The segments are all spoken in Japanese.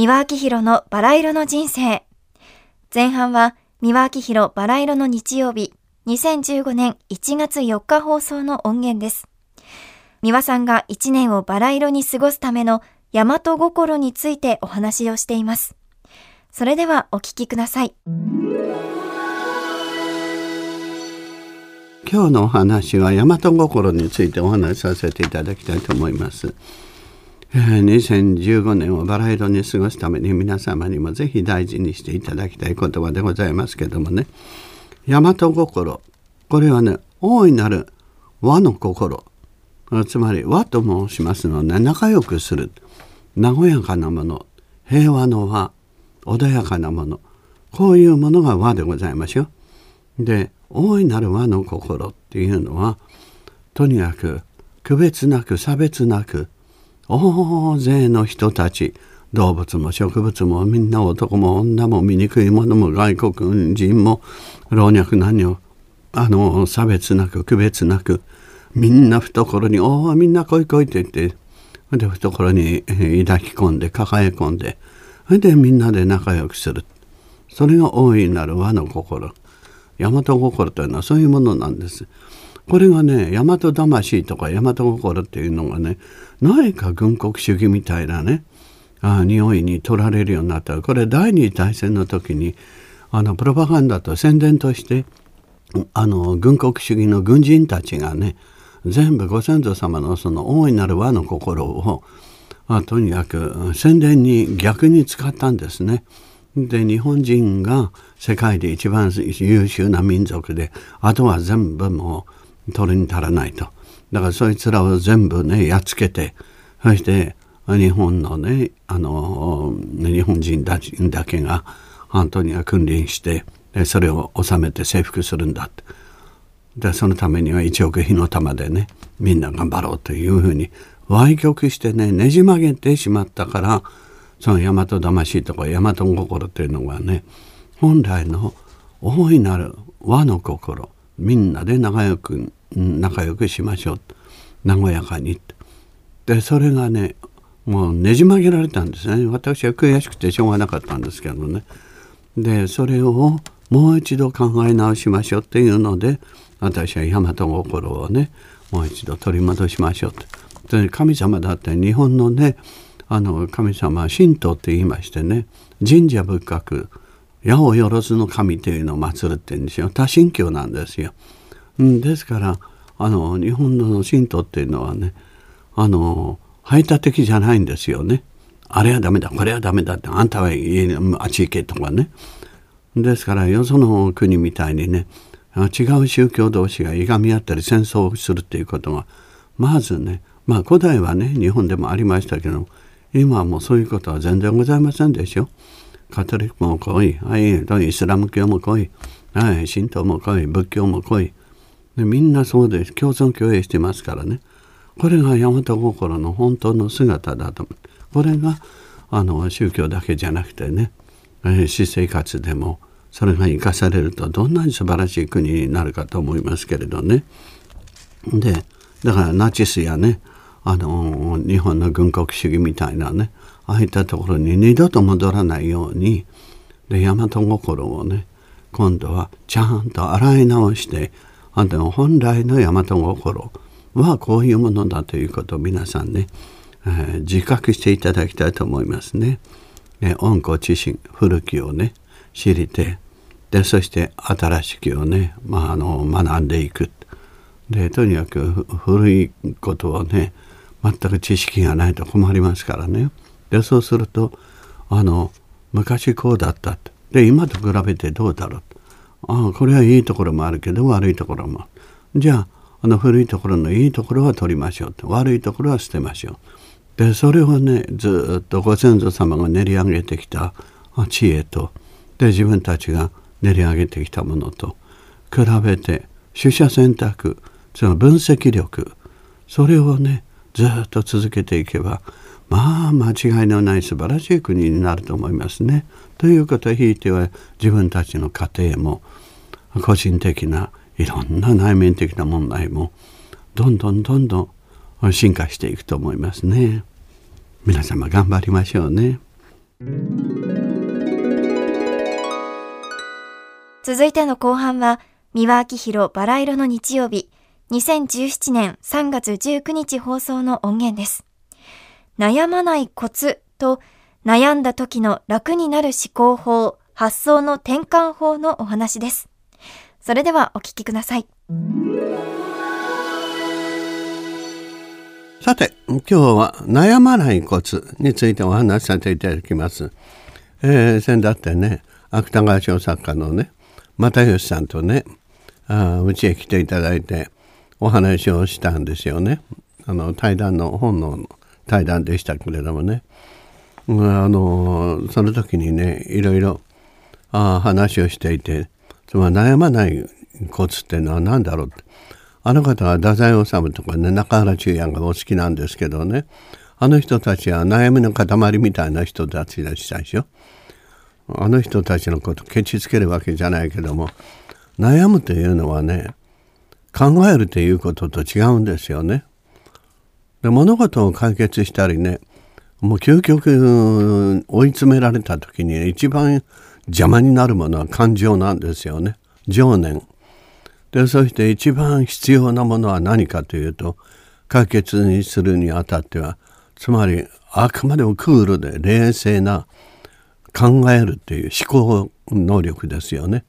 三輪明宏のバラ色の人生。前半は三輪明宏バラ色の日曜日、2015年1月4日放送の音源です。三輪さんが1年をバラ色に過ごすための大和心についてお話をしています。それではお聞きください。今日のお話は大和心についてお話しさせていただきたいと思います。2015年をバラ色に過ごすために皆様にもぜひ大事にしていただきたい言葉でございますけどもね。大和心。これはね大いなる和の心。つまり和と申しますのは、ね、仲良くする。和やかなもの。平和の和。穏やかなもの。こういうものが和でございましょう。で大いなる和の心っていうのはとにかく区別なく差別なく大勢の人たち動物も植物もみんな男も女も醜い者も外国人も老若男女あの差別なく区別なくみんな懐に「おおみんな来い来い」って言ってそれで懐に抱き込んで抱え込んでそれでみんなで仲良くするそれが大いなる和の心大和心というのはそういうものなんです。これがね大和魂とか大和心っていうのがね何か軍国主義みたいなねあ匂いに取られるようになったこれ第二次大戦の時にあのプロパガンダと宣伝としてあの軍国主義の軍人たちがね全部ご先祖様のその大いなる和の心をあとにかく宣伝に逆に使ったんですね。で日本人が世界で一番優秀な民族であとは全部もう取りに足らないと。だからそいつらを全部ねやっつけてそして日本のねあの日本人たちだけが本当には君臨してそれを収めて征服するんだって。でそのためには一億火の玉でねみんな頑張ろうというふうに歪曲してねねじ曲げてしまったからその大和魂とか大和心っていうのがね本来の大いなる和の心みんなで仲良く仲良くしましょう。和やかに。でそれがねもうねじ曲げられたんですね。私は悔しくてしょうがなかったんですけどね。でそれをもう一度考え直しましょうっていうので私は大和心をねもう一度取り戻しましょう。って神様だって日本のねあの神様は神道って言いましてね神社仏閣八百万の神というのを祀るって言うんですよ。多神教なんですよ。うんですからあの日本の神道っていうのはねあの排他的じゃないんですよね。あれはダメだこれはダメだってあんたはあっち行けとかね。ですからよその国みたいにね違う宗教同士がいがみ合ったり戦争をするっていうことがまずねまあ古代はね日本でもありましたけど今はもうそういうことは全然ございませんでしょ。カトリックも来い、はい、イスラム教も来い、はい、神道も来い、仏教も来い。でみんなそうです。共存共栄してますからね。これが大和心の本当の姿だと。これがあの宗教だけじゃなくてね、えー私生活でもそれが生かされるとどんなに素晴らしい国になるかと思いますけれどね。でだからナチスやねあの日本の軍国主義みたいなねああいったところに二度と戻らないようにで大和心をね今度はちゃんと洗い直してあの本来の大和心はこういうものだということを皆さんね、えー自覚していただきたいと思いますね。ね温故知新古きをね知りてでそして新しきをね、まあ、あの学んでいく。でとにかく古いことをね全く知識がないと困りますからねでそうするとあの昔こうだったで今と比べてどうだろうああこれはいいところもあるけど悪いところも。じゃああの古いところのいいところは取りましょうと悪いところは捨てましょう。でそれをねずっとご先祖様が練り上げてきた知恵と。で自分たちが練り上げてきたものと。比べて取捨選択その分析力。それをねずっと続けていけばまあ間違いのない素晴らしい国になると思いますね。ということひいては自分たちの家庭も個人的ないろんな内面的な問題もどんどんどんどん進化していくと思いますね。皆様頑張りましょうね。続いての後半は三輪明宏バラ色の日曜日2017年3月19日放送の音源です。悩まないコツと悩んだ時の楽になる思考法、発想の転換法のお話です。それではお聞きください。さて、今日は悩まないコツについてお話しさせていただきます。えー、先だってね、芥川賞作家のね、又吉さんとね、あうちへ来ていただいてお話をしたんですよね。あの対談の本の対談でしたけれどもね。あのその時にねいろいろあ話をしていてつまり悩まないコツっていうのは何だろうあの方は太宰治とかね中原中也がお好きなんですけどねあの人たちは悩みの塊みたいな人たちでしたでしょ。あの人たちのことケチつけるわけじゃないけども悩むというのはね考えるということと違うんですよね。で物事を解決したりねもう究極追い詰められた時に一番邪魔になるものは感情なんですよね。情念。でそして一番必要なものは何かというと解決にするにあたってはつまりあくまでもクールで冷静な考えるっていう思考能力ですよね。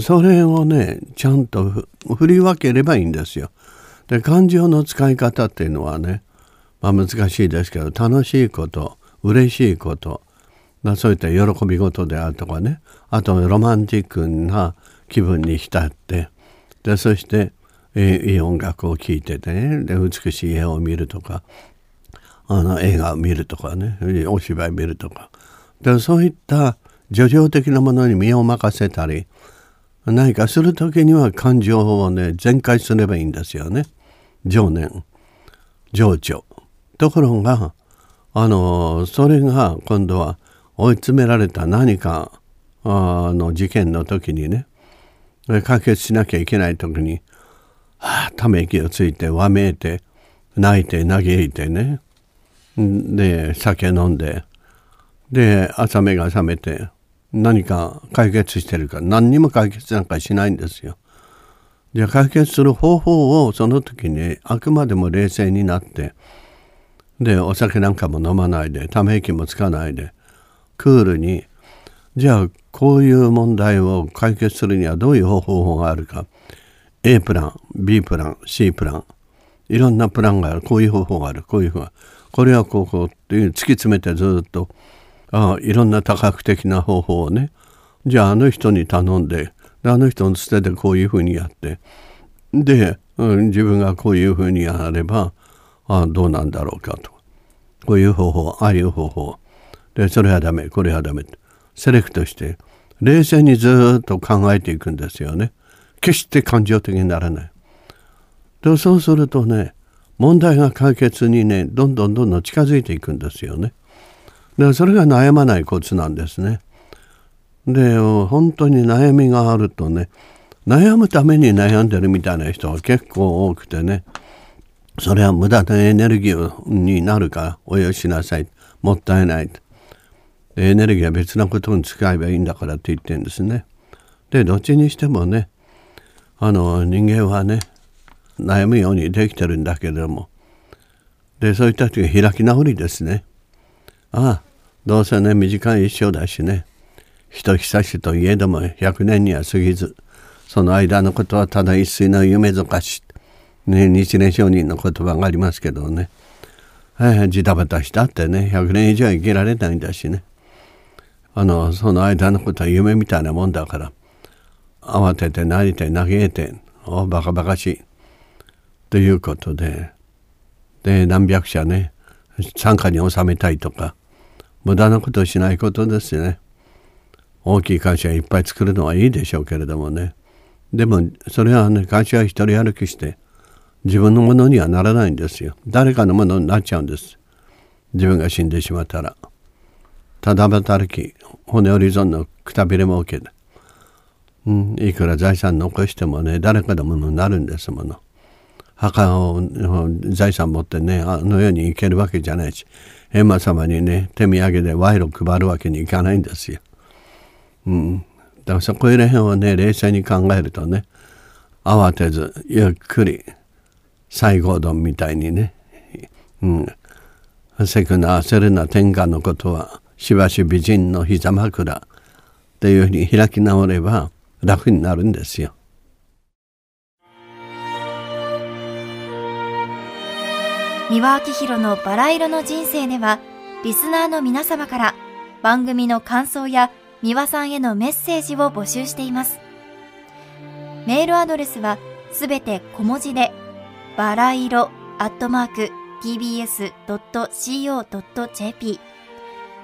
それをねちゃんと振り分ければいいんですよ。で感情の使い方っていうのはねまあ、難しいですけど楽しいこと嬉しいこと、まあ、そういった喜び事であるとかね。あとロマンティックな気分に浸って。でそしていい音楽を聴いててね。で美しい絵を見るとか。あの映画を見るとかね。お芝居見るとか。でそういった叙情的なものに身を任せたり何かする時には感情をね全開すればいいんですよね。情念。情緒。ところがあのそれが今度は追い詰められた何かあの事件の時にね解決しなきゃいけない時に、はあ、ため息をついてわめいて泣いて嘆いてねで酒飲んでで朝目が覚めて何か解決してるか何にも解決なんかしないんですよ。じゃ解決する方法をその時にあくまでも冷静になってでお酒なんかも飲まないでため息もつかないでクールにじゃあこういう問題を解決するにはどういう方法があるか。A プラン B プラン C プラン。いろんなプランがある。こういう方法がある。こういうふうなこれはこうこうっていう突き詰めてずっとあいろんな多角的な方法をね。じゃああの人に頼んであの人のつてでこういうふうにやって。で、うん、自分がこういうふうにやればあどうなんだろうかと。こういう方法ああいう方法。でそれはダメこれはダメ。セレクトして冷静にずっと考えていくんですよね。決して感情的にならない。でそうするとね問題が解決にねどんどんどんどん近づいていくんですよね。でそれが悩まないコツなんですね。で本当に悩みがあるとね悩むために悩んでるみたいな人が結構多くてねそれは無駄なエネルギーになるからおよしなさい。もったいない。エネルギーは別なことに使えばいいんだからって言ってるんですね。でどっちにしてもねあの人間はね悩むようにできてるんだけれども。でそういった時開き直りですね。ああどうせね短い一生だしね人久しといえども100年には過ぎずその間のことはただ一睡の夢ぞかしね、日蓮上人の言葉がありますけどね、えー、ジタバタしたってね100年以上生きられないんだしね。あのその間のことは夢みたいなもんだから慌てて泣いて嘆いておバカバカしい。ということでで何百社ね参加に収めたいとか無駄なことをしないことですよね。大きい会社いっぱい作るのはいいでしょうけれどもね。でもそれはね会社は一人歩きして自分のものにはならないんですよ。誰かのものになっちゃうんです。自分が死んでしまったら。ただ働き骨折り損のくたびれ儲けで、うん、いくら財産残してもね誰かのものになるんですもの墓を財産持ってねあの世に行けるわけじゃないし閻魔様にね手土産で賄賂配るわけにいかないんですようん。だからそこら辺をね、冷静に考えるとね、慌てず、ゆっくり、西郷どんみたいにね、うん。せくな焦るな天下のことは、しばし美人の膝枕っていうふうに開き直れば楽になるんですよ。三輪明宏のバラ色の人生では、リスナーの皆様から番組の感想や三輪さんへのメッセージを募集しています。メールアドレスはすべて小文字で、バラ色アットマーク tbs.co.jp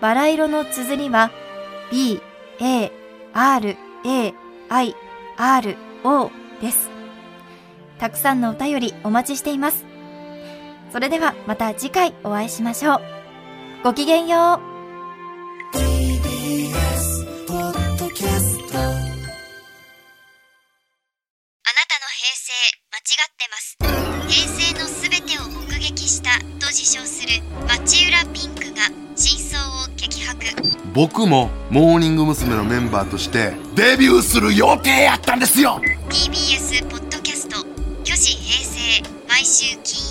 バラ色の綴りは b, a, r, a, i, r, o です。たくさんのお便りお待ちしています。それではまた次回お会いしましょう。ごきげんよう。平成のすべてを目撃したと自称する町浦ピンクが真相を激白僕もモーニング娘。のメンバーとしてデビューする予定やったんですよ TBS ポッドキャスト「虚子平成」毎週金